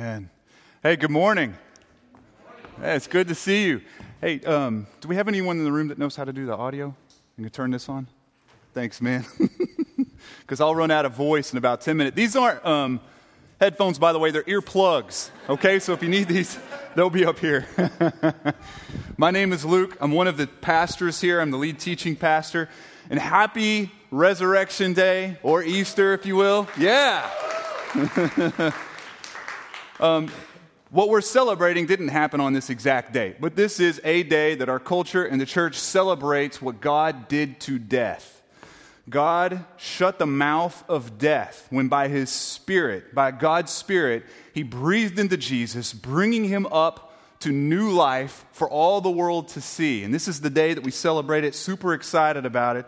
Amen. Hey, good morning. Hey, it's good to see you. Hey, um, do we have anyone in the room that knows how to do the audio? You can turn this on? Thanks, man. Because I'll run out of voice in about 10 minutes. These aren't um, headphones, by the way, they're earplugs. Okay, so if you need these, they'll be up here. My name is Luke. I'm one of the pastors here, I'm the lead teaching pastor. And happy Resurrection Day, or Easter, if you will. Yeah. Um, what we're celebrating didn't happen on this exact day, but this is a day that our culture and the church celebrates what God did to death. God shut the mouth of death when by his Spirit, by God's Spirit, he breathed into Jesus, bringing him up to new life for all the world to see. And this is the day that we celebrate it, super excited about it.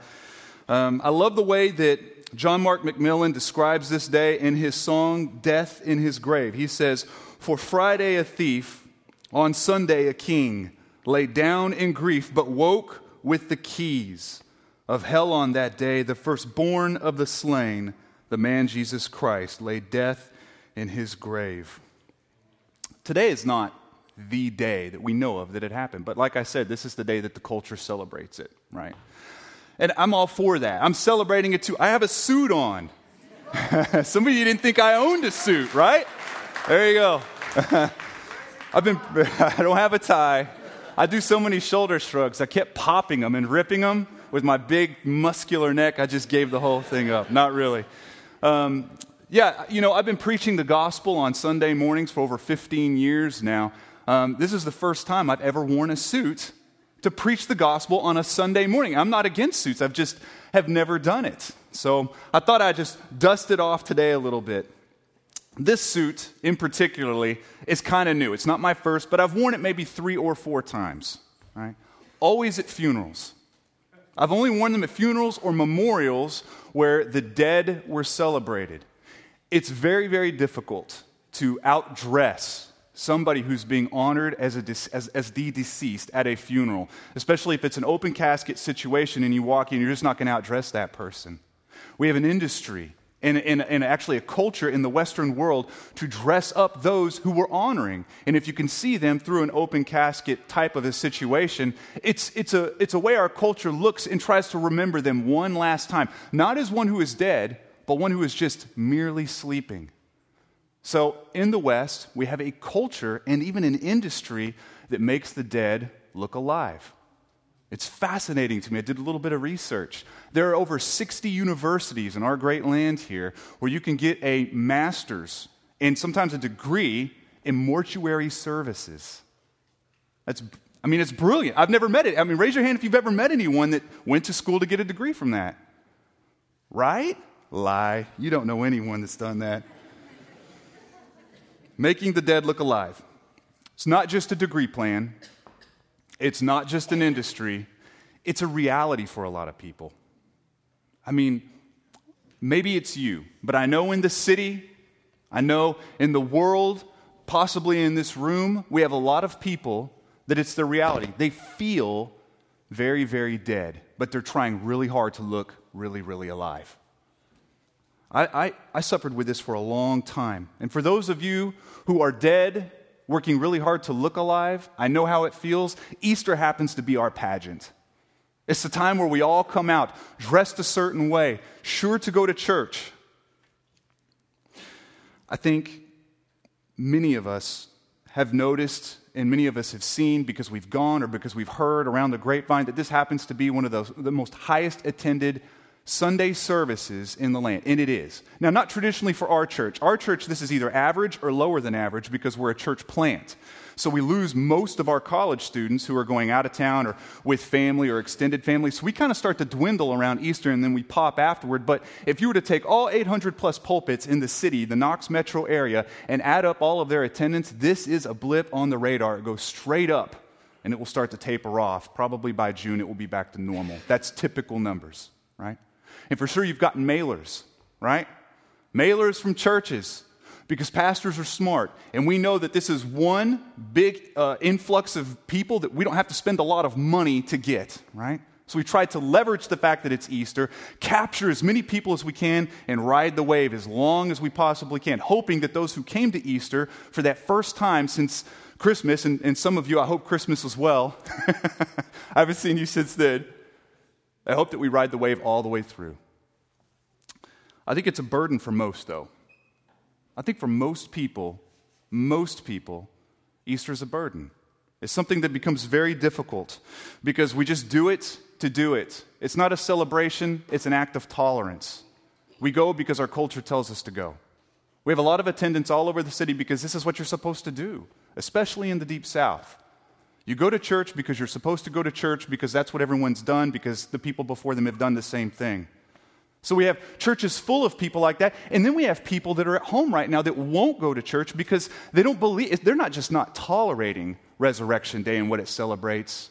Um, I love the way that John Mark McMillan describes this day in his song, Death in His Grave. He says, For Friday a thief, on Sunday a king, lay down in grief, but woke with the keys of hell on that day, the firstborn of the slain, the man Jesus Christ, lay death in his grave. Today is not the day that we know of that it happened, but like I said, this is the day that the culture celebrates it, right? And I'm all for that. I'm celebrating it too. I have a suit on. Some of you didn't think I owned a suit, right? There you go. I've been, I don't have a tie. I do so many shoulder shrugs. I kept popping them and ripping them with my big muscular neck. I just gave the whole thing up. Not really. Um, yeah, you know, I've been preaching the gospel on Sunday mornings for over 15 years now. Um, this is the first time I've ever worn a suit to preach the gospel on a Sunday morning. I'm not against suits, I've just have never done it. So I thought I'd just dust it off today a little bit. This suit, in particularly, is kind of new. It's not my first, but I've worn it maybe three or four times. Right? Always at funerals. I've only worn them at funerals or memorials where the dead were celebrated. It's very, very difficult to outdress somebody who's being honored as, a, as, as the deceased at a funeral, especially if it's an open casket situation and you walk in, you're just not going to outdress that person. We have an industry and, and, and, actually a culture in the Western world to dress up those who we're honoring. And if you can see them through an open casket type of a situation, it's, it's, a, it's a way our culture looks and tries to remember them one last time. Not as one who is dead, but one who is just merely sleeping. So, in the West, we have a culture and even an industry that makes the dead look alive. It's fascinating to me. I did a little bit of research. There are over 60 universities in our great land here where you can get a master's and sometimes a degree in mortuary services. That's, I mean, it's brilliant. I've never met it. I mean, raise your hand if you've ever met anyone that went to school to get a degree from that. Right? Lie. You don't know anyone that's done that making the dead look alive. It's not just a degree plan, it's not just an industry, it's a reality for a lot of people. I mean, maybe it's you, but I know in the city, I know in the world, possibly in this room, we have a lot of people that it's their reality. They feel very, very dead, but they're trying really hard to look really, really alive. I, I, I, suffered with this for a long time. And for those of you who are dead, working really hard to look alive, I know how it feels. Easter happens to be our pageant. It's the time where we all come out dressed a certain way, sure to go to church. I think many of us have noticed and many of us have seen because we've gone or because we've heard around the grapevine that this happens to be one of the, the most highest attended Sunday services in the land, and it is. Now, not traditionally for our church. Our church, this is either average or lower than average because we're a church plant. So we lose most of our college students who are going out of town or with family or extended family. So we kind of start to dwindle around Easter and then we pop afterward. But if you were to take all 800 plus pulpits in the city, the Knox metro area, and add up all of their attendance, this is a blip on the radar. It goes straight up and it will start to taper off. Probably by June, it will be back to normal. That's typical numbers, right? And for sure, you've gotten mailers, right? Mailers from churches because pastors are smart. And we know that this is one big uh, influx of people that we don't have to spend a lot of money to get, right? So we try to leverage the fact that it's Easter, capture as many people as we can, and ride the wave as long as we possibly can, hoping that those who came to Easter for that first time since Christmas, and, and some of you, I hope Christmas as well. I haven't seen you since then. I hope that we ride the wave all the way through. I think it's a burden for most, though. I think for most people, most people, Easter is a burden. It's something that becomes very difficult because we just do it to do it. It's not a celebration, it's an act of tolerance. We go because our culture tells us to go. We have a lot of attendance all over the city because this is what you're supposed to do, especially in the deep south. You go to church because you're supposed to go to church because that's what everyone's done, because the people before them have done the same thing. So we have churches full of people like that. And then we have people that are at home right now that won't go to church because they don't believe, they're not just not tolerating Resurrection Day and what it celebrates,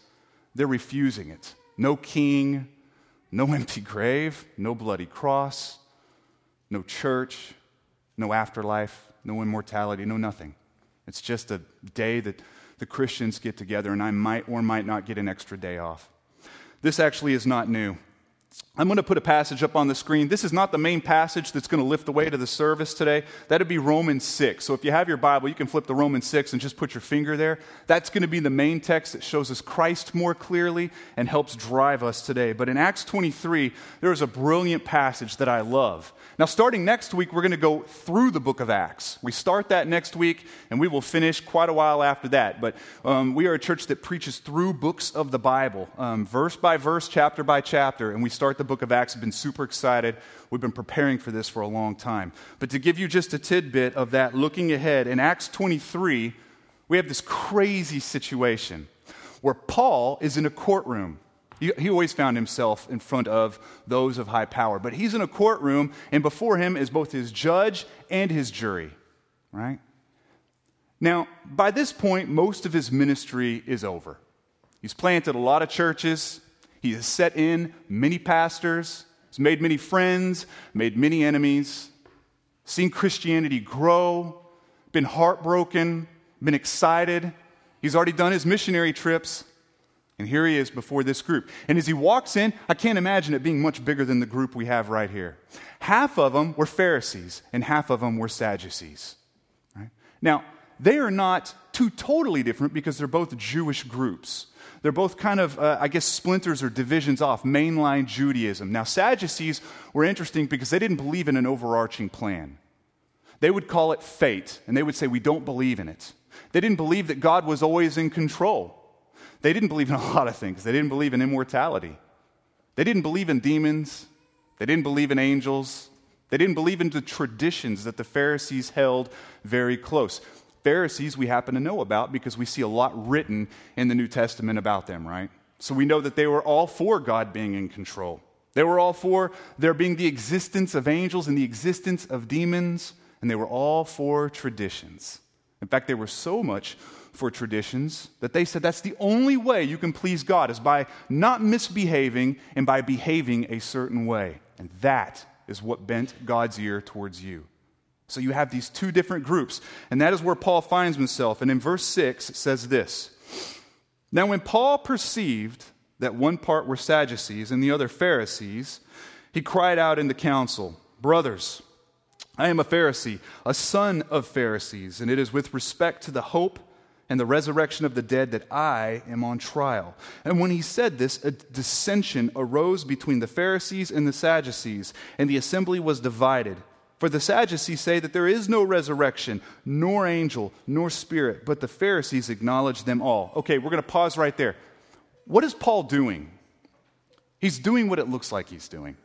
they're refusing it. No king, no empty grave, no bloody cross, no church, no afterlife, no immortality, no nothing. It's just a day that the Christians get together, and I might or might not get an extra day off. This actually is not new. I'm going to put a passage up on the screen. This is not the main passage that's going to lift the weight of the service today. That'd be Romans 6. So if you have your Bible, you can flip to Romans 6 and just put your finger there. That's going to be the main text that shows us Christ more clearly and helps drive us today. But in Acts 23, there is a brilliant passage that I love. Now, starting next week, we're going to go through the book of Acts. We start that next week, and we will finish quite a while after that. But um, we are a church that preaches through books of the Bible, um, verse by verse, chapter by chapter, and we start the book of Acts. I've been super excited. We've been preparing for this for a long time. But to give you just a tidbit of that, looking ahead, in Acts 23, we have this crazy situation where Paul is in a courtroom. He, always found himself in front of those of high power. But he's in a courtroom, and before him is both his judge and his jury, right? Now, by this point, most of his ministry is over. He's planted a lot of churches, he has set in many pastors, he's made many friends, made many enemies, seen Christianity grow, been heartbroken, been excited. He's already done his missionary trips. And here he is before this group. And as he walks in, I can't imagine it being much bigger than the group we have right here. Half of them were Pharisees, and half of them were Sadducees. Right? Now, they are not two totally different because they're both Jewish groups. They're both kind of, uh, I guess, splinters or divisions off mainline Judaism. Now, Sadducees were interesting because they didn't believe in an overarching plan. They would call it fate, and they would say, We don't believe in it. They didn't believe that God was always in control. They didn't believe in a lot of things. They didn't believe in immortality. They didn't believe in demons. They didn't believe in angels. They didn't believe in the traditions that the Pharisees held very close. Pharisees we happen to know about because we see a lot written in the New Testament about them, right? So we know that they were all for God being in control. They were all for there being the existence of angels and the existence of demons, and they were all for traditions. In fact, they were so much for traditions that they said that's the only way you can please God is by not misbehaving and by behaving a certain way. And that is what bent God's ear towards you. So you have these two different groups. And that is where Paul finds himself. And in verse 6, it says this Now, when Paul perceived that one part were Sadducees and the other Pharisees, he cried out in the council, Brothers, I am a Pharisee, a son of Pharisees, and it is with respect to the hope and the resurrection of the dead that I am on trial. And when he said this, a dissension arose between the Pharisees and the Sadducees, and the assembly was divided. For the Sadducees say that there is no resurrection, nor angel, nor spirit, but the Pharisees acknowledge them all. Okay, we're going to pause right there. What is Paul doing? He's doing what it looks like he's doing.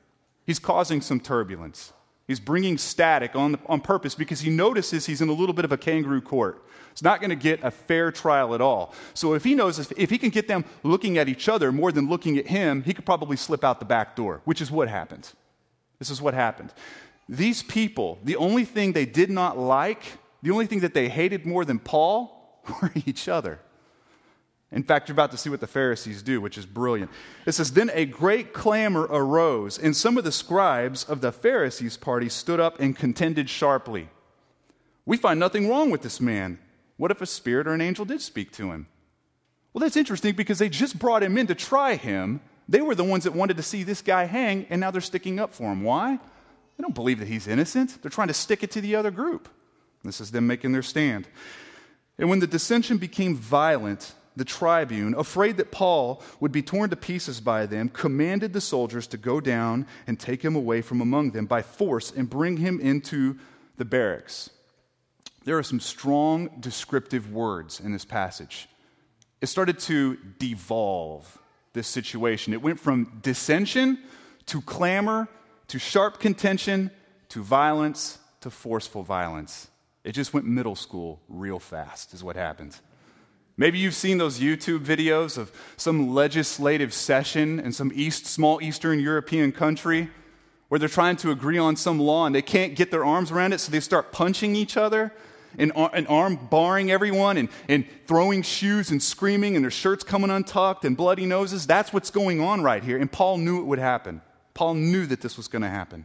He's causing some turbulence. He's bringing static on, on purpose because he notices he's in a little bit of a kangaroo court. It's not going to get a fair trial at all. So if he knows if, if he can get them looking at each other more than looking at him, he could probably slip out the back door, which is what happened. This is what happened. These people, the only thing they did not like, the only thing that they hated more than Paul, were each other. In fact, you're about to see what the Pharisees do, which is brilliant. It says, Then a great clamor arose, and some of the scribes of the Pharisees' party stood up and contended sharply. We find nothing wrong with this man. What if a spirit or an angel did speak to him? Well, that's interesting because they just brought him in to try him They were the ones that wanted to see this guy hang, and now they're sticking up for him. Why? They don't believe that he's innocent. They're trying to stick it to the other group. This is them making their stand. And when the dissension became violent, the tribune, afraid that Paul would be torn to pieces by them, commanded the soldiers to go down and take him away from among them by force and bring him into the barracks. There are some strong descriptive words in this passage. It started to devolve this situation. It went from dissension to clamor to sharp contention to violence to forceful violence. It just went middle school real fast, is what happened. Maybe you've seen those YouTube videos of some legislative session in some East, small Eastern European country where they're trying to agree on some law and they can't get their arms around it, so they start punching each other and an arm barring everyone and, and throwing shoes and screaming and their shirts coming untucked and bloody noses. That's what's going on right here. And Paul knew it would happen. Paul knew that this was going to happen.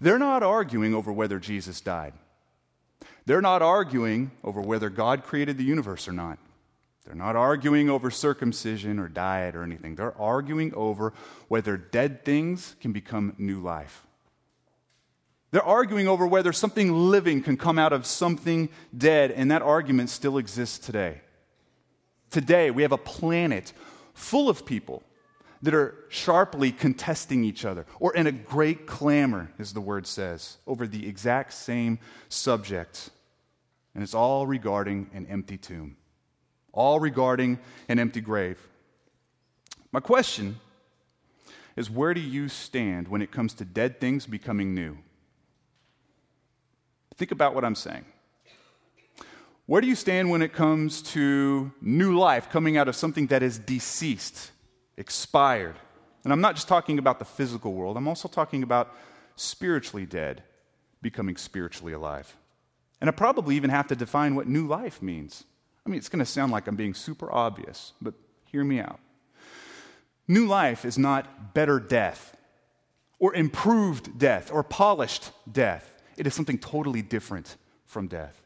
They're not arguing over whether Jesus died. They're not arguing over whether God created the universe or not. They're not arguing over circumcision or diet or anything. They're arguing over whether dead things can become new life. They're arguing over whether something living can come out of something dead, and that argument still exists today. Today, we have a planet full of people that are sharply contesting each other, or in a great clamor, as the word says, over the exact same subject and it's all regarding an empty tomb, all regarding an empty grave. My question is where do you stand when it comes to dead things becoming new? Think about what I'm saying. Where do you stand when it comes to new life coming out of something that is deceased, expired? And I'm not just talking about the physical world, I'm also talking about spiritually dead becoming spiritually alive. And I probably even have to define what new life means. I mean, it's going to sound like I'm being super obvious, but hear me out. New life is not better death, or improved death, or polished death. It is something totally different from death.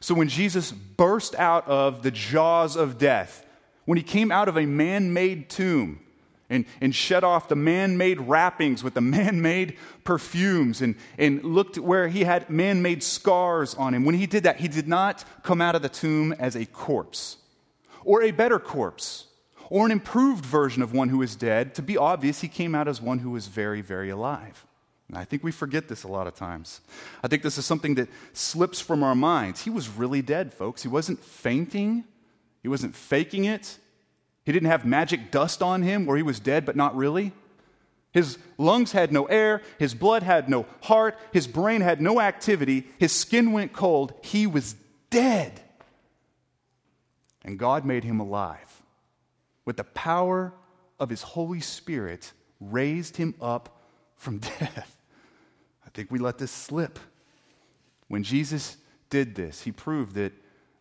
So when Jesus burst out of the jaws of death, when he came out of a man made tomb, and, and shed off the man made wrappings with the man made perfumes and, and looked where he had man made scars on him. When he did that, he did not come out of the tomb as a corpse or a better corpse or an improved version of one who is dead. To be obvious, he came out as one who was very, very alive. And I think we forget this a lot of times. I think this is something that slips from our minds. He was really dead, folks. He wasn't fainting, he wasn't faking it. He didn't have magic dust on him where he was dead, but not really. His lungs had no air, his blood had no heart, his brain had no activity, his skin went cold. He was dead. And God made him alive. With the power of his Holy Spirit, raised him up from death. I think we let this slip. When Jesus did this, he proved that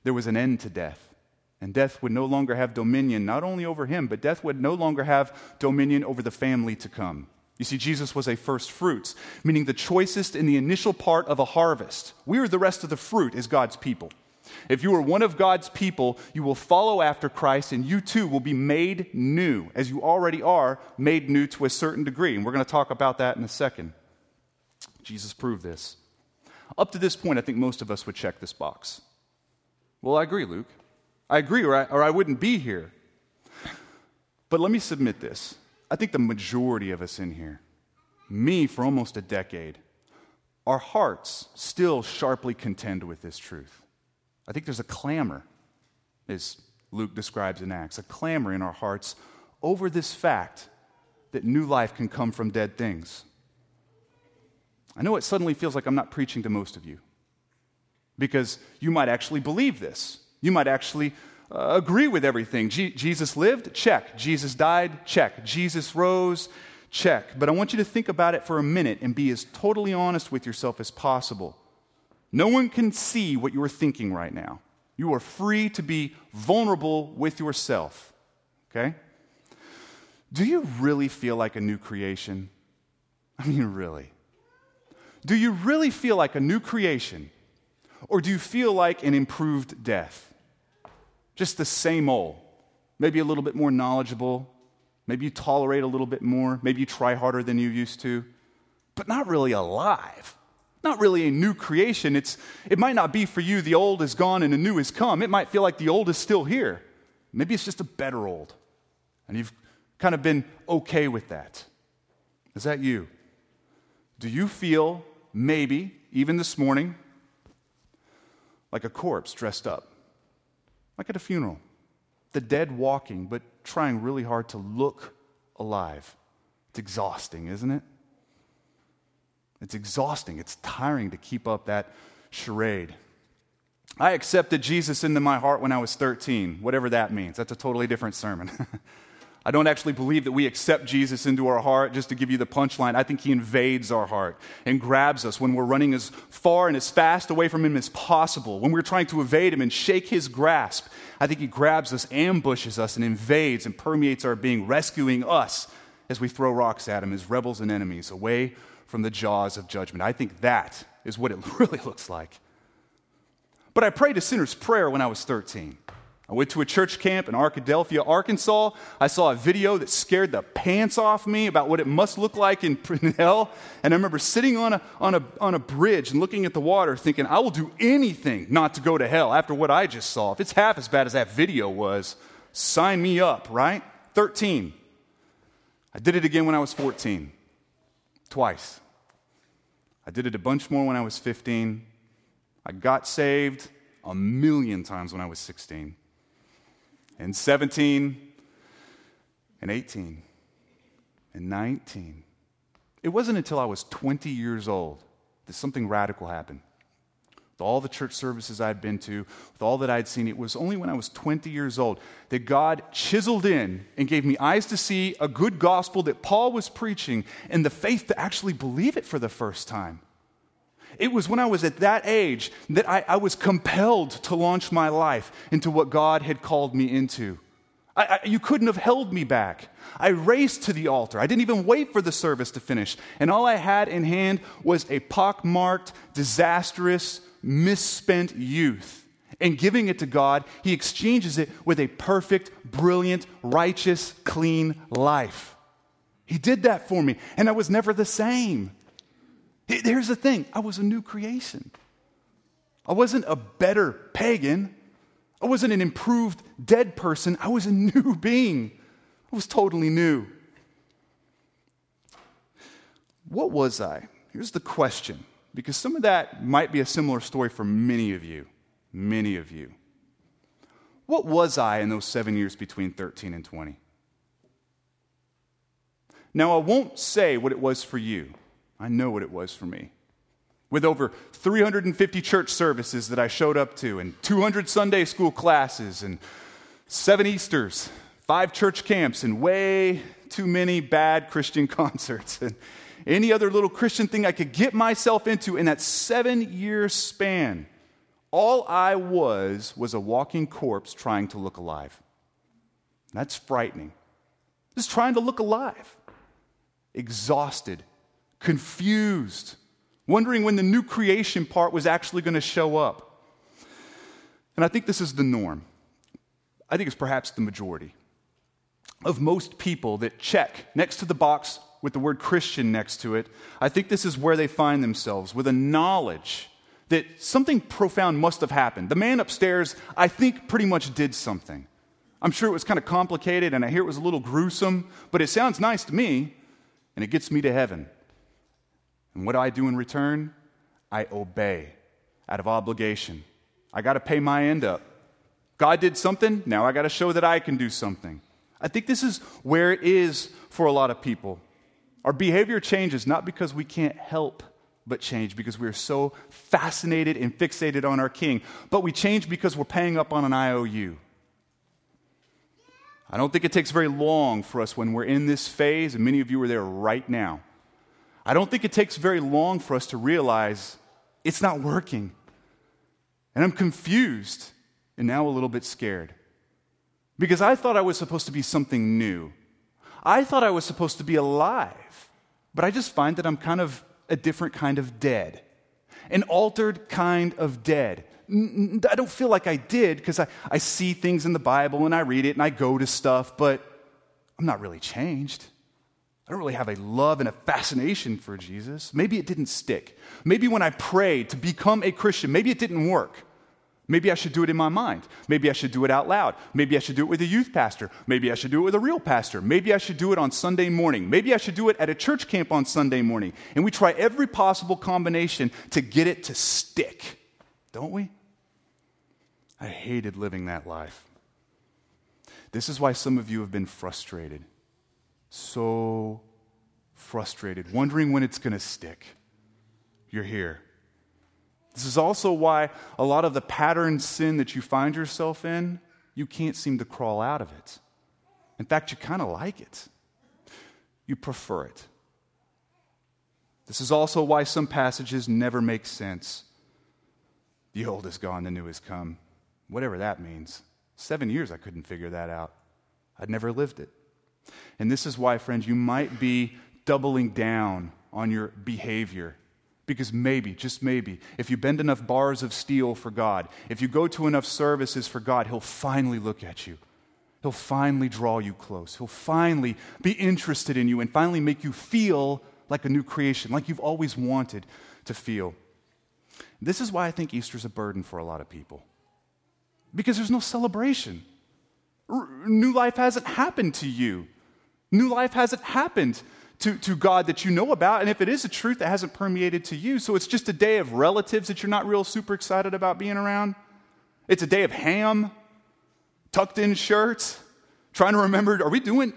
there was an end to death. And death would no longer have dominion, not only over him, but death would no longer have dominion over the family to come. You see, Jesus was a first fruits, meaning the choicest in the initial part of a harvest. We are the rest of the fruit as God's people. If you are one of God's people, you will follow after Christ, and you too will be made new, as you already are made new to a certain degree. And we're going to talk about that in a second. Jesus proved this. Up to this point, I think most of us would check this box. Well, I agree, Luke. I agree, or I, or I wouldn't be here. But let me submit this. I think the majority of us in here, me for almost a decade, our hearts still sharply contend with this truth. I think there's a clamor, as Luke describes in Acts, a clamor in our hearts over this fact that new life can come from dead things. I know it suddenly feels like I'm not preaching to most of you because you might actually believe this. You might actually uh, agree with everything. Jesus lived? Check. Jesus died? Check. Jesus rose? Check. But I want you to think about it for a minute and be as totally honest with yourself as possible. No one can see what you are thinking right now. You are free to be vulnerable with yourself. Okay? Do you really feel like a new creation? I mean, really. Do you really feel like a new creation? Or do you feel like an improved death? Just the same old. Maybe a little bit more knowledgeable, Maybe you tolerate a little bit more. Maybe you try harder than you used to, but not really alive. Not really a new creation. It's, it might not be for you the old is gone and the new has come. It might feel like the old is still here. Maybe it's just a better old. And you've kind of been okay with that. Is that you? Do you feel, maybe, even this morning, like a corpse dressed up? Like at a funeral? The dead walking, but trying really hard to look alive. It's exhausting, isn't it? It's exhausting. It's tiring to keep up that charade. I accepted Jesus into my heart when I was 13, whatever that means. That's a totally different sermon. I don't actually believe that we accept Jesus into our heart just to give you the punchline. I think he invades our heart and grabs us when we're running as far and as fast away from him as possible. When we're trying to evade him and shake his grasp, I think he grabs us, ambushes us, and invades and permeates our being, rescuing us as we throw rocks at him as rebels and enemies away from the jaws of judgment. I think that is what it really looks like. But I prayed a sinner's prayer when I was 13. I went to a church camp in Arkadelphia, Arkansas. I saw a video that scared the pants off me about what it must look like in hell. And I remember sitting on a, on, a, on a bridge and looking at the water, thinking, I will do anything not to go to hell after what I just saw. If it's half as bad as that video was, sign me up, right? 13. I did it again when I was 14, twice. I did it a bunch more when I was 15. I got saved a million times when I was 16 and 17 and 18 and 19. It wasn't until I was 20 years old that something radical happened. With all the church services I'd been to, with all that I'd seen, it was only when I was 20 years old that God chiseled in and gave me eyes to see a good gospel that Paul was preaching and the faith to actually believe it for the first time. It was when I was at that age that I, I was compelled to launch my life into what God had called me into. I, I, you couldn't have held me back. I raced to the altar. I didn't even wait for the service to finish. And all I had in hand was a pockmarked, disastrous, misspent youth. And giving it to God, He exchanges it with a perfect, brilliant, righteous, clean life. He did that for me, and I was never the same. Here's the thing I was a new creation. I wasn't a better pagan. I wasn't an improved dead person. I was a new being. I was totally new. What was I? Here's the question, because some of that might be a similar story for many of you. Many of you. What was I in those seven years between 13 and 20? Now, I won't say what it was for you. I know what it was for me. With over 350 church services that I showed up to, and 200 Sunday school classes, and seven Easters, five church camps, and way too many bad Christian concerts, and any other little Christian thing I could get myself into in that seven year span, all I was was a walking corpse trying to look alive. That's frightening. Just trying to look alive, exhausted, confused, wondering when the new creation part was actually going to show up. And I think this is the norm. I think it's perhaps the majority of most people that check next to the box with the word Christian next to it. I think this is where they find themselves with a knowledge that something profound must have happened. The man upstairs, I think, pretty much did something. I'm sure it was kind of complicated and I hear it was a little gruesome, but it sounds nice to me and it gets me to heaven. And what do I do in return? I obey out of obligation. I got to pay my end up. God did something, now I got to show that I can do something. I think this is where it is for a lot of people. Our behavior changes not because we can't help but change because we're so fascinated and fixated on our king, but we change because we're paying up on an IOU. I don't think it takes very long for us when we're in this phase, and many of you are there right now I don't think it takes very long for us to realize it's not working. And I'm confused and now a little bit scared. Because I thought I was supposed to be something new. I thought I was supposed to be alive. But I just find that I'm kind of a different kind of dead, an altered kind of dead. I don't feel like I did because I, I see things in the Bible and I read it and I go to stuff, but I'm not really changed. I don't really have a love and a fascination for Jesus. Maybe it didn't stick. Maybe when I prayed to become a Christian, maybe it didn't work. Maybe I should do it in my mind. Maybe I should do it out loud. Maybe I should do it with a youth pastor. Maybe I should do it with a real pastor. Maybe I should do it on Sunday morning. Maybe I should do it at a church camp on Sunday morning. And we try every possible combination to get it to stick, don't we? I hated living that life. This is why some of you have been frustrated. So frustrated, wondering when it's going to stick. You're here. This is also why a lot of the pattern sin that you find yourself in, you can't seem to crawl out of it. In fact, you kind of like it, you prefer it. This is also why some passages never make sense. The old is gone, the new has come. Whatever that means. Seven years I couldn't figure that out. I'd never lived it. And this is why, friends, you might be doubling down on your behavior because maybe, just maybe, if you bend enough bars of steel for God, if you go to enough services for God, He'll finally look at you. He'll finally draw you close. He'll finally be interested in you and finally make you feel like a new creation, like you've always wanted to feel. This is why I think Easter's a burden for a lot of people. Because there's no celebration. New life hasn't happened to you. New life hasn't happened to, to God that you know about. And if it is a truth that hasn't permeated to you, so it's just a day of relatives that you're not real super excited about being around. It's a day of ham, tucked in shirts, trying to remember are we doing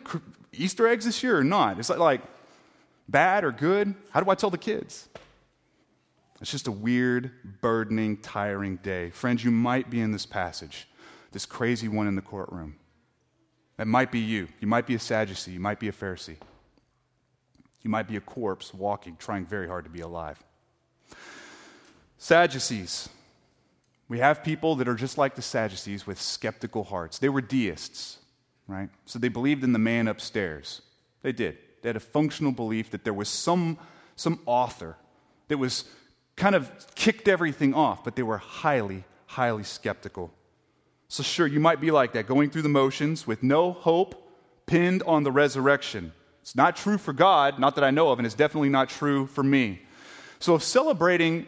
Easter eggs this year or not? It's like, like bad or good? How do I tell the kids? It's just a weird, burdening, tiring day. Friends, you might be in this passage, this crazy one in the courtroom. That might be you. You might be a Sadducee. You might be a Pharisee. You might be a corpse walking, trying very hard to be alive. Sadducees. We have people that are just like the Sadducees with skeptical hearts. They were deists, right? So they believed in the man upstairs. They did. They had a functional belief that there was some, some author that was kind of kicked everything off, but they were highly, highly skeptical. So, sure, you might be like that, going through the motions with no hope pinned on the resurrection. It's not true for God, not that I know of, and it's definitely not true for me. So if celebrating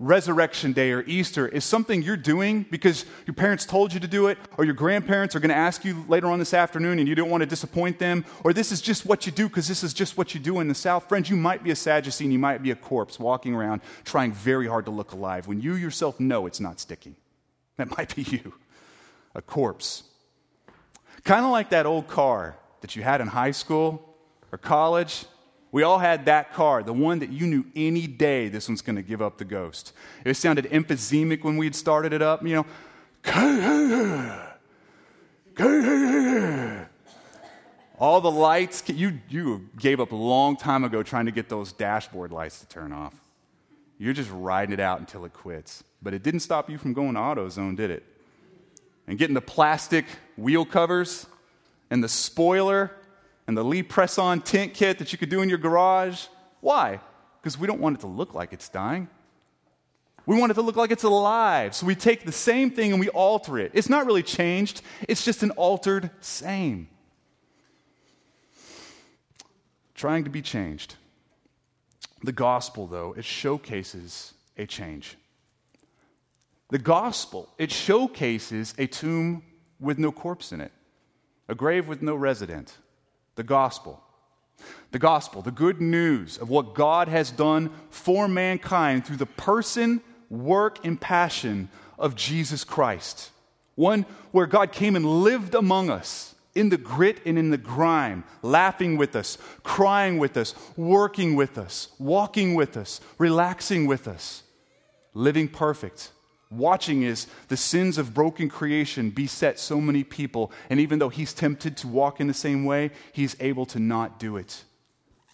Resurrection Day or Easter is something you're doing because your parents told you to do it, or your grandparents are going to ask you later on this afternoon and you don't want to disappoint them, or this is just what you do because this is just what you do in the South, friends, you might be a Sadducee and you might be a corpse walking around trying very hard to look alive when you yourself know it's not sticking. That might be you, a corpse. Kind of like that old car that you had in high school or college, we all had that car, the one that you knew any day this one's going to give up the ghost. It sounded emphysemic when we had started it up, you know. All the lights, you, you gave up a long time ago trying to get those dashboard lights to turn off. You're just riding it out until it quits. But it didn't stop you from going to AutoZone, did it? And getting the plastic wheel covers and the spoiler and the Lee press on tent kit that you could do in your garage. Why? Because we don't want it to look like it's dying. We want it to look like it's alive. So we take the same thing and we alter it. It's not really changed, it's just an altered same. Trying to be changed. The gospel, though, it showcases a change. The gospel, it showcases a tomb with no corpse in it, a grave with no resident, the gospel. The gospel, the good news of what God has done for mankind through the person, work, and passion of Jesus Christ. One where God came and lived among us in the grit and in the grime, laughing with us, crying with us, working with us, walking with us, relaxing with us, living perfect watching as the sins of broken creation beset so many people. And even though he's tempted to walk in the same way, he's able to not do it.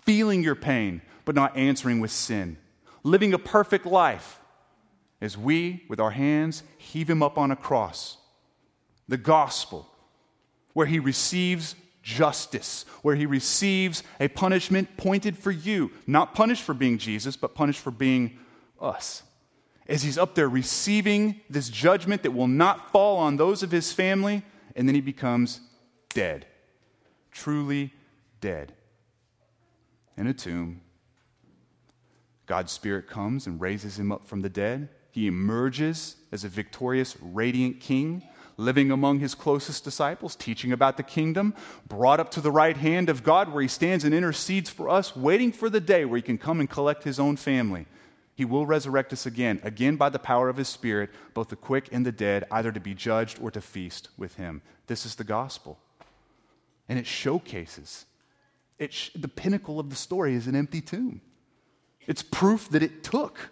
Feeling your pain, but not answering with sin. Living a perfect life as we, with our hands, heave him up on a cross. The gospel, where he receives justice, where he receives a punishment pointed for you, not punished for being Jesus, but punished for being us as he's up there receiving this judgment that will not fall on those of his family, and then he becomes dead, truly dead. In a tomb, God's Spirit comes and raises him up from the dead. He emerges as a victorious, radiant king, living among his closest disciples, teaching about the kingdom, brought up to the right hand of God where he stands and intercedes for us, waiting for the day where he can come and collect his own family. He will resurrect us again, again by the power of his Spirit, both the quick and the dead, either to be judged or to feast with him. This is the gospel. And it showcases it sh- the pinnacle of the story is an empty tomb. It's proof that it took.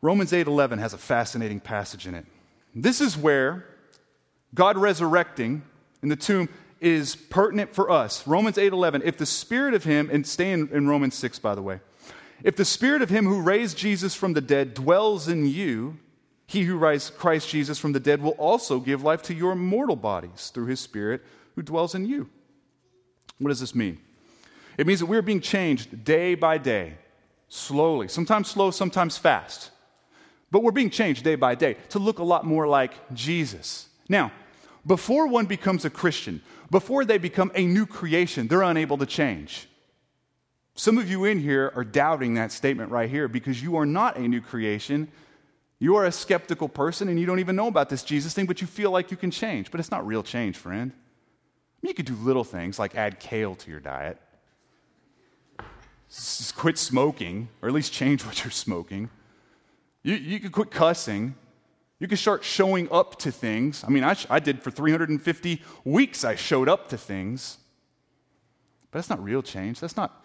Romans 8:11 has a fascinating passage in it. This is where God resurrecting in the tomb is pertinent for us. Romans 8:11, if the spirit of him and stay in, in Romans 6 by the way. If the spirit of him who raised Jesus from the dead dwells in you, he who raised Christ Jesus from the dead will also give life to your mortal bodies through his spirit who dwells in you. What does this mean? It means that we're being changed day by day, slowly, sometimes slow, sometimes fast. But we're being changed day by day to look a lot more like Jesus. Now, before one becomes a Christian, before they become a new creation, they're unable to change. Some of you in here are doubting that statement right here because you are not a new creation. You are a skeptical person and you don't even know about this Jesus thing, but you feel like you can change. But it's not real change, friend. I mean, You could do little things like add kale to your diet, quit smoking, or at least change what you're smoking. You, you could quit cussing. You could start showing up to things. I mean, I, I did for 350 weeks, I showed up to things. But that's not real change. That's not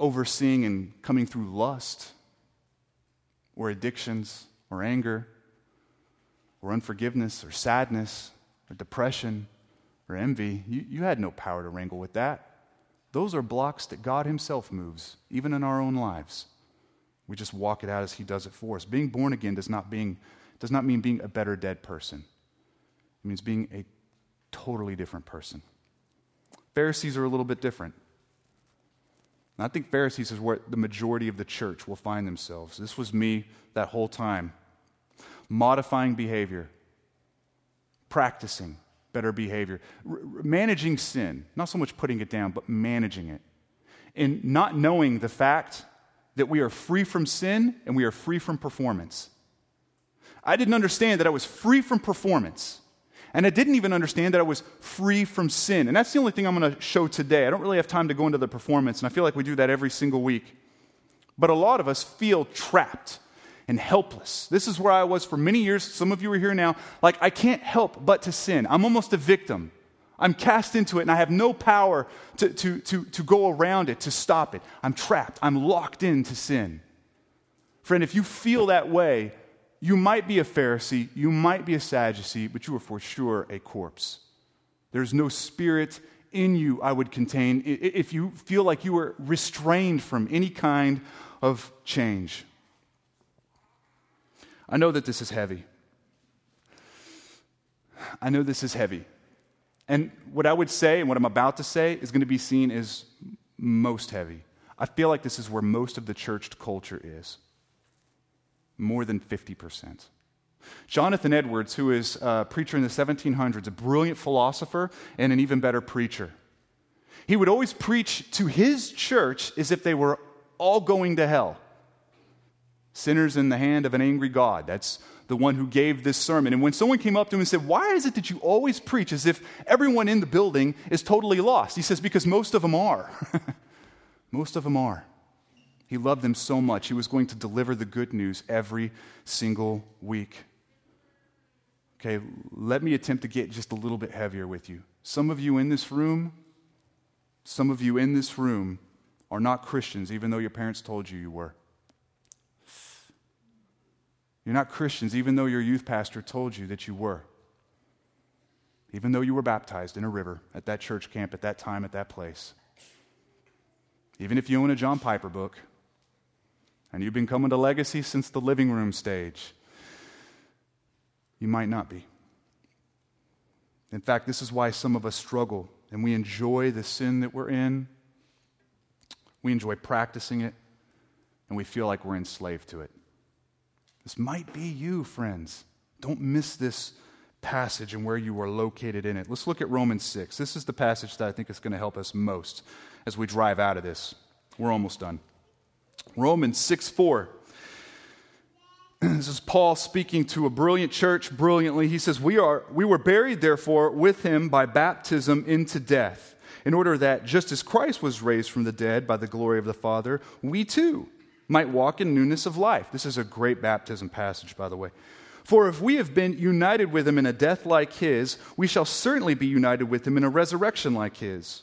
overseeing and coming through lust or addictions or anger or unforgiveness or sadness or depression or envy. You, you had no power to wrangle with that. Those are blocks that God Himself moves, even in our own lives. We just walk it out as He does it for us. Being born again does not, being, does not mean being a better dead person, it means being a totally different person. Pharisees are a little bit different. And I think Pharisees is where the majority of the church will find themselves. This was me that whole time. Modifying behavior, practicing better behavior, R- managing sin, not so much putting it down, but managing it. And not knowing the fact that we are free from sin and we are free from performance. I didn't understand that I was free from performance. And I didn't even understand that I was free from sin. And that's the only thing I'm going to show today. I don't really have time to go into the performance, and I feel like we do that every single week. But a lot of us feel trapped and helpless. This is where I was for many years. Some of you are here now. Like, I can't help but to sin. I'm almost a victim. I'm cast into it, and I have no power to, to, to, to go around it, to stop it. I'm trapped. I'm locked into sin. Friend, if you feel that way, you might be a Pharisee, you might be a Sadducee, but you are for sure a corpse. There's no spirit in you I would contain if you feel like you are restrained from any kind of change. I know that this is heavy. I know this is heavy. And what I would say and what I'm about to say is going to be seen as most heavy. I feel like this is where most of the church culture is more than 50%. Jonathan Edwards, who is a preacher in the 1700s, a brilliant philosopher and an even better preacher, he would always preach to his church as if they were all going to hell. Sinners in the hand of an angry God. That's the one who gave this sermon. And when someone came up to him and said, Why is it that you always preach as if everyone in the building is totally lost? He says, Because most of them are. most of them are. He loved them so much, he was going to deliver the good news every single week. Okay, let me attempt to get just a little bit heavier with you. Some of you in this room, some of you in this room are not Christians, even though your parents told you you were. You're not Christians, even though your youth pastor told you that you were. Even though you were baptized in a river at that church camp at that time, at that place. Even if you own a John Piper book, and you've been coming to legacy since the living room stage, you might not be. In fact, this is why some of us struggle and we enjoy the sin that we're in. We enjoy practicing it, and we feel like we're enslaved to it. This might be you, friends. Don't miss this passage and where you are located in it. Let's look at Romans 6. This is the passage that I think is going to help us most as we drive out of this. We're almost done. Romans 6 4. This is Paul speaking to a brilliant church brilliantly. He says, we, are, we were buried, therefore, with him by baptism into death, in order that, just as Christ was raised from the dead by the glory of the Father, we too might walk in newness of life. This is a great baptism passage, by the way. For if we have been united with him in a death like his, we shall certainly be united with him in a resurrection like his.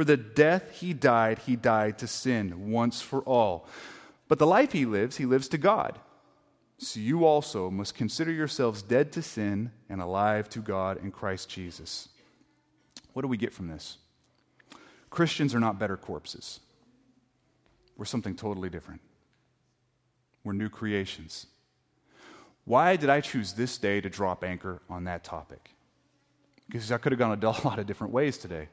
For the death he died, he died to sin once for all. But the life he lives, he lives to God. So you also must consider yourselves dead to sin and alive to God in Christ Jesus. What do we get from this? Christians are not better corpses. We're something totally different. We're new creations. Why did I choose this day to drop anchor on that topic? Because I could have gone a lot of different ways today.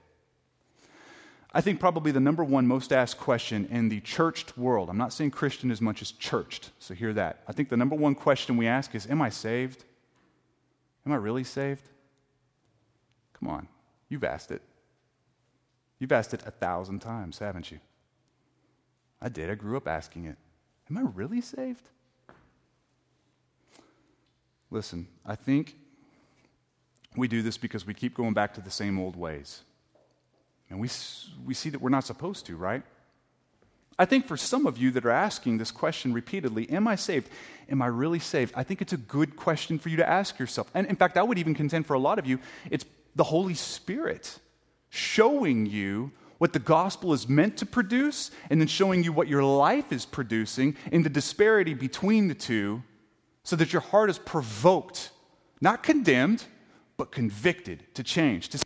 I think probably the number one most asked question in the churched world, I'm not saying Christian as much as churched, so hear that. I think the number one question we ask is Am I saved? Am I really saved? Come on, you've asked it. You've asked it a thousand times, haven't you? I did. I grew up asking it. Am I really saved? Listen, I think we do this because we keep going back to the same old ways. And we, we see that we're not supposed to, right? I think for some of you that are asking this question repeatedly, Am I saved? Am I really saved? I think it's a good question for you to ask yourself. And in fact, I would even contend for a lot of you, it's the Holy Spirit showing you what the gospel is meant to produce and then showing you what your life is producing in the disparity between the two so that your heart is provoked, not condemned, but convicted to change, to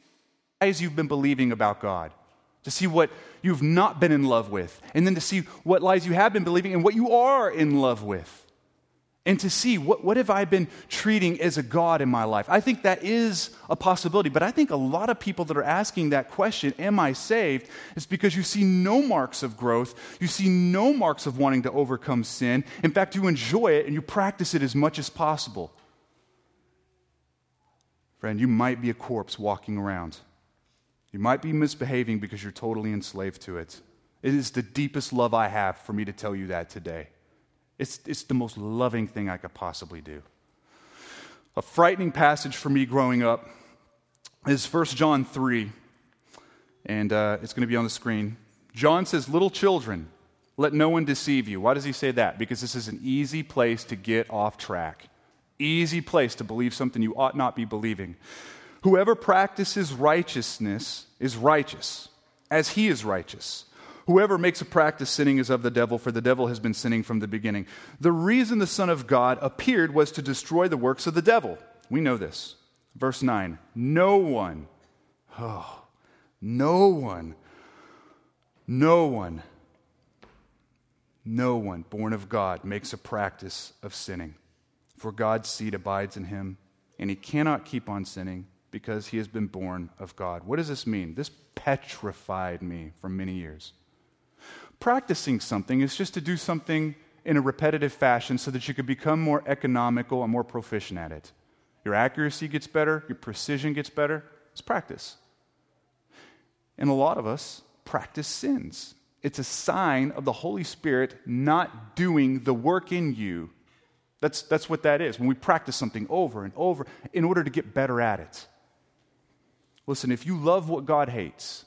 lies you've been believing about God, to see what you've not been in love with, and then to see what lies you have been believing and what you are in love with and to see what, what have I been treating as a God in my life. I think that is a possibility, but I think a lot of people that are asking that question, Am I saved? is because you see no marks of growth. You see no marks of wanting to overcome sin. In fact, you enjoy it and you practice it as much as possible. Friend, you might be a corpse walking around. You might be misbehaving because you're totally enslaved to it. It is the deepest love I have for me to tell you that today. It's, it's the most loving thing I could possibly do. A frightening passage for me growing up is 1 John 3, and uh, it's going to be on the screen. John says, Little children, let no one deceive you. Why does he say that? Because this is an easy place to get off track, easy place to believe something you ought not be believing. Whoever practices righteousness is righteous, as he is righteous. Whoever makes a practice sinning is of the devil, for the devil has been sinning from the beginning. The reason the Son of God appeared was to destroy the works of the devil. We know this. Verse 9 No one, oh, no one, no one, no one born of God makes a practice of sinning. For God's seed abides in him, and he cannot keep on sinning because he has been born of God. What does this mean? This petrified me for many years practicing something is just to do something in a repetitive fashion so that you can become more economical and more proficient at it. Your accuracy gets better, your precision gets better. It's practice. And a lot of us practice sins. It's a sign of the Holy Spirit not doing the work in you. That's, that's what that is. When we practice something over and over in order to get better at it. Listen, if you love what God hates,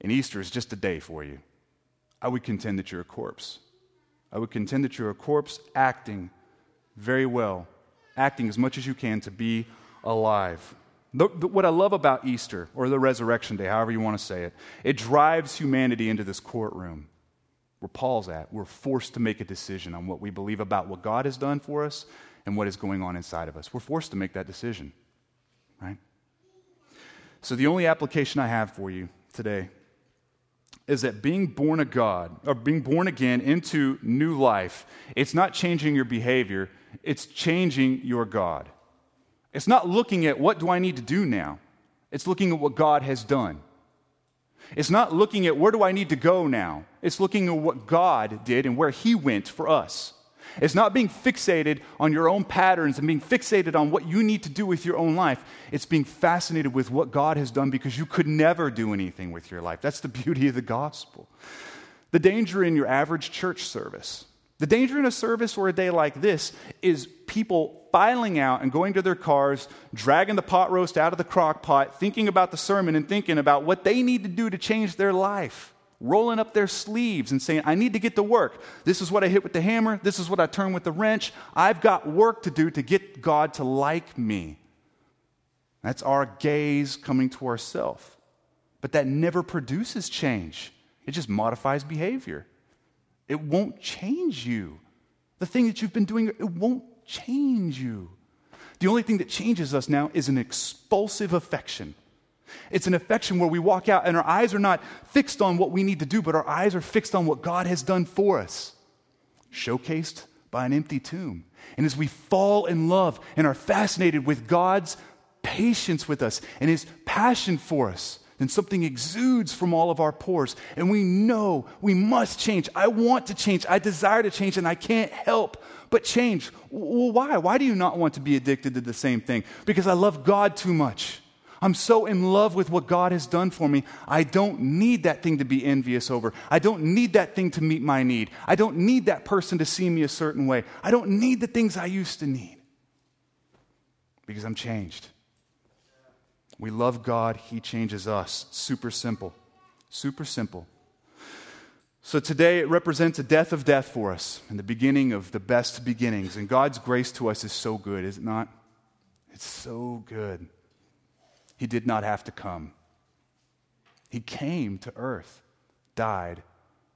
and Easter is just a day for you, I would contend that you're a corpse. I would contend that you're a corpse acting very well, acting as much as you can to be alive. The, the, what I love about Easter, or the resurrection day, however you want to say it, it drives humanity into this courtroom where Paul's at. We're forced to make a decision on what we believe about what God has done for us and what is going on inside of us. We're forced to make that decision, right? So, the only application I have for you today is that being born of God, or being born again into new life, it's not changing your behavior, it's changing your God. It's not looking at what do I need to do now, it's looking at what God has done. It's not looking at where do I need to go now, it's looking at what God did and where He went for us. It's not being fixated on your own patterns and being fixated on what you need to do with your own life. It's being fascinated with what God has done because you could never do anything with your life. That's the beauty of the gospel. The danger in your average church service, the danger in a service or a day like this is people filing out and going to their cars, dragging the pot roast out of the crock pot, thinking about the sermon and thinking about what they need to do to change their life rolling up their sleeves and saying, I need to get to work. This is what I hit with the hammer. This is what I turn with the wrench. I've got work to do to get God to like me. That's our gaze coming to ourselves. But that never produces change, it just modifies behavior. It won't change you. The thing that you've been doing, it won't change you. The only thing that changes us now is an expulsive affection. It's an affection where we walk out and our eyes are not fixed on what we need to do, but our eyes are fixed on what God has done for us, showcased by an empty tomb. And as we fall in love and are fascinated with God's patience with us and his passion for us, then something exudes from all of our pores. And we know we must change. I want to change. I desire to change, and I can't help but change. Well, why? Why do you not want to be addicted to the same thing? Because I love God too much. I'm so in love with what God has done for me. I don't need that thing to be envious over. I don't need that thing to meet my need. I don't need that person to see me a certain way. I don't need the things I used to need because I'm changed. We love God, He changes us. Super simple. Super simple. So today it represents a death of death for us and the beginning of the best beginnings. And God's grace to us is so good, is it not? It's so good. He did not have to come. He came to earth, died,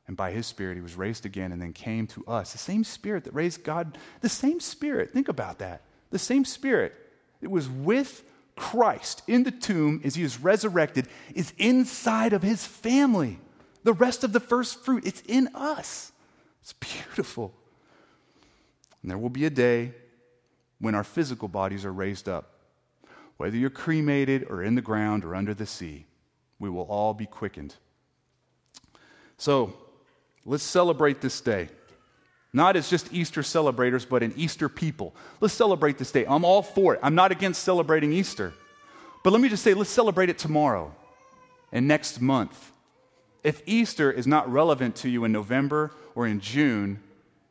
and by his spirit he was raised again and then came to us. The same spirit that raised God, the same spirit, think about that. The same spirit. It was with Christ in the tomb as he was resurrected, is inside of his family. The rest of the first fruit, it's in us. It's beautiful. And there will be a day when our physical bodies are raised up. Whether you're cremated or in the ground or under the sea, we will all be quickened. So let's celebrate this day. Not as just Easter celebrators, but an Easter people. Let's celebrate this day. I'm all for it. I'm not against celebrating Easter. But let me just say, let's celebrate it tomorrow and next month. If Easter is not relevant to you in November or in June,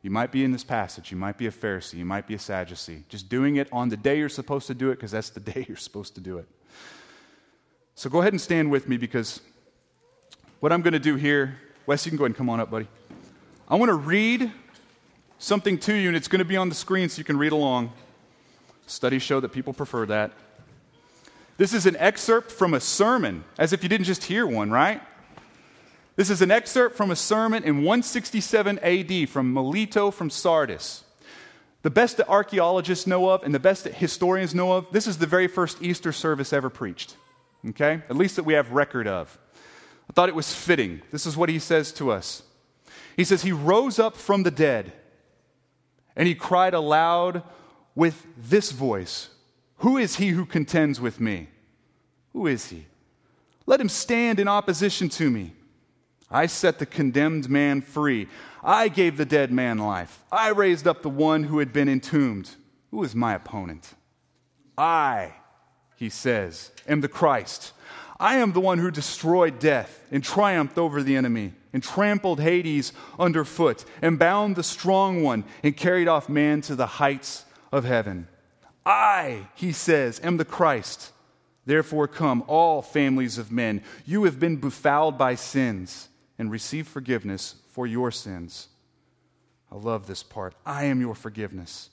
you might be in this passage. You might be a Pharisee. You might be a Sadducee. Just doing it on the day you're supposed to do it because that's the day you're supposed to do it. So go ahead and stand with me because what I'm going to do here, Wes, you can go ahead and come on up, buddy. I want to read something to you, and it's going to be on the screen so you can read along. Studies show that people prefer that. This is an excerpt from a sermon, as if you didn't just hear one, right? This is an excerpt from a sermon in 167 AD from Melito from Sardis. The best that archaeologists know of and the best that historians know of, this is the very first Easter service ever preached. Okay? At least that we have record of. I thought it was fitting. This is what he says to us. He says, He rose up from the dead and he cried aloud with this voice Who is he who contends with me? Who is he? Let him stand in opposition to me. I set the condemned man free. I gave the dead man life. I raised up the one who had been entombed. Who is my opponent? I, he says, am the Christ. I am the one who destroyed death and triumphed over the enemy and trampled Hades underfoot and bound the strong one and carried off man to the heights of heaven. I, he says, am the Christ. Therefore, come, all families of men. You have been befouled by sins and receive forgiveness for your sins. I love this part. I am your forgiveness.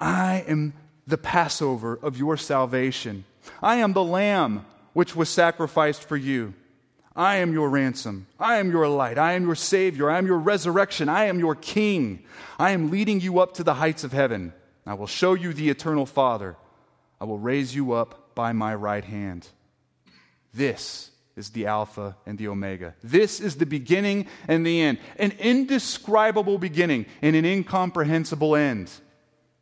I am the Passover of your salvation. I am the Lamb which was sacrificed for you. I am your ransom. I am your light. I am your Savior. I am your resurrection. I am your King. I am leading you up to the heights of heaven. I will show you the eternal Father. I will raise you up by my right hand. This is the Alpha and the Omega. This is the beginning and the end, an indescribable beginning and an incomprehensible end.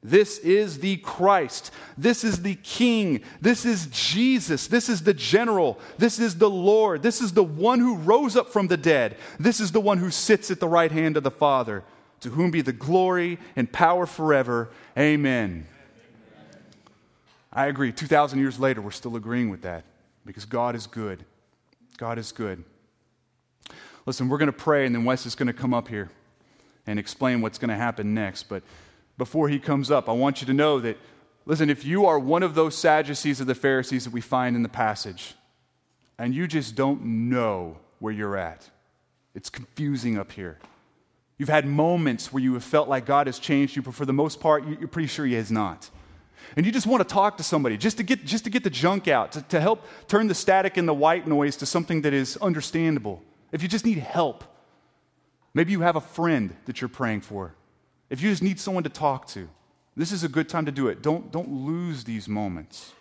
This is the Christ. This is the King. This is Jesus. This is the general. This is the Lord. This is the one who rose up from the dead. This is the one who sits at the right hand of the Father. To whom be the glory and power forever. Amen. I agree. 2,000 years later, we're still agreeing with that because God is good. God is good. Listen, we're going to pray, and then Wes is going to come up here and explain what's going to happen next. But before he comes up, I want you to know that, listen, if you are one of those Sadducees or the Pharisees that we find in the passage, and you just don't know where you're at, it's confusing up here. You've had moments where you have felt like God has changed you, but for the most part, you're pretty sure He has not. And you just want to talk to somebody just to get, just to get the junk out, to, to help turn the static and the white noise to something that is understandable. If you just need help, maybe you have a friend that you're praying for. If you just need someone to talk to, this is a good time to do it. Don't, don't lose these moments,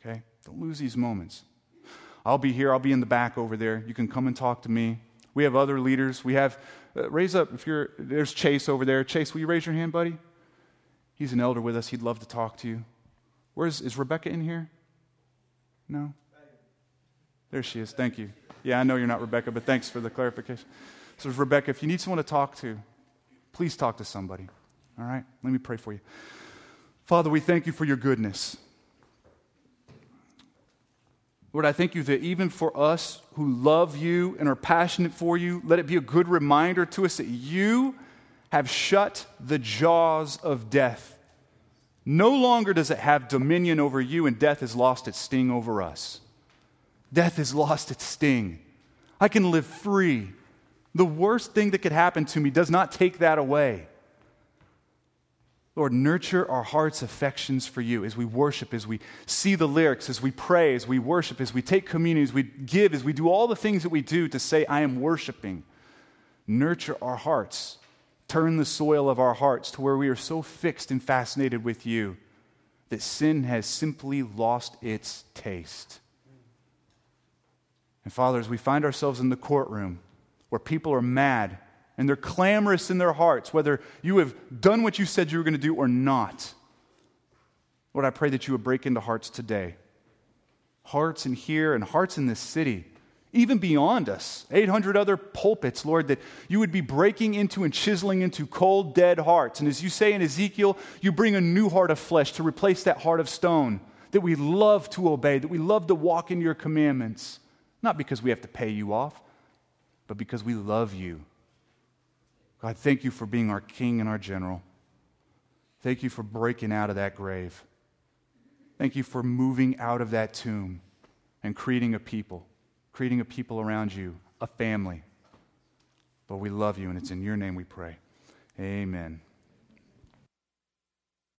okay? Don't lose these moments. I'll be here. I'll be in the back over there. You can come and talk to me. We have other leaders. We have, uh, raise up if you're, there's Chase over there. Chase, will you raise your hand, buddy? He's an elder with us. He'd love to talk to you. Where's, is Rebecca in here? No? There she is. Thank you. Yeah, I know you're not Rebecca, but thanks for the clarification. So, Rebecca, if you need someone to talk to, please talk to somebody. All right? Let me pray for you. Father, we thank you for your goodness. Lord, I thank you that even for us who love you and are passionate for you, let it be a good reminder to us that you have shut the jaws of death. No longer does it have dominion over you, and death has lost its sting over us. Death has lost its sting. I can live free the worst thing that could happen to me does not take that away. Lord, nurture our heart's affections for you as we worship, as we see the lyrics, as we pray, as we worship, as we take communion, as we give, as we do all the things that we do to say, I am worshiping. Nurture our hearts. Turn the soil of our hearts to where we are so fixed and fascinated with you that sin has simply lost its taste. And Father, as we find ourselves in the courtroom, where people are mad and they're clamorous in their hearts, whether you have done what you said you were going to do or not. Lord, I pray that you would break into hearts today. Hearts in here and hearts in this city, even beyond us, 800 other pulpits, Lord, that you would be breaking into and chiseling into cold, dead hearts. And as you say in Ezekiel, you bring a new heart of flesh to replace that heart of stone that we love to obey, that we love to walk in your commandments, not because we have to pay you off, but because we love you. God, thank you for being our King and our general. Thank you for breaking out of that grave. Thank you for moving out of that tomb and creating a people, creating a people around you, a family. But we love you, and it's in your name we pray. Amen.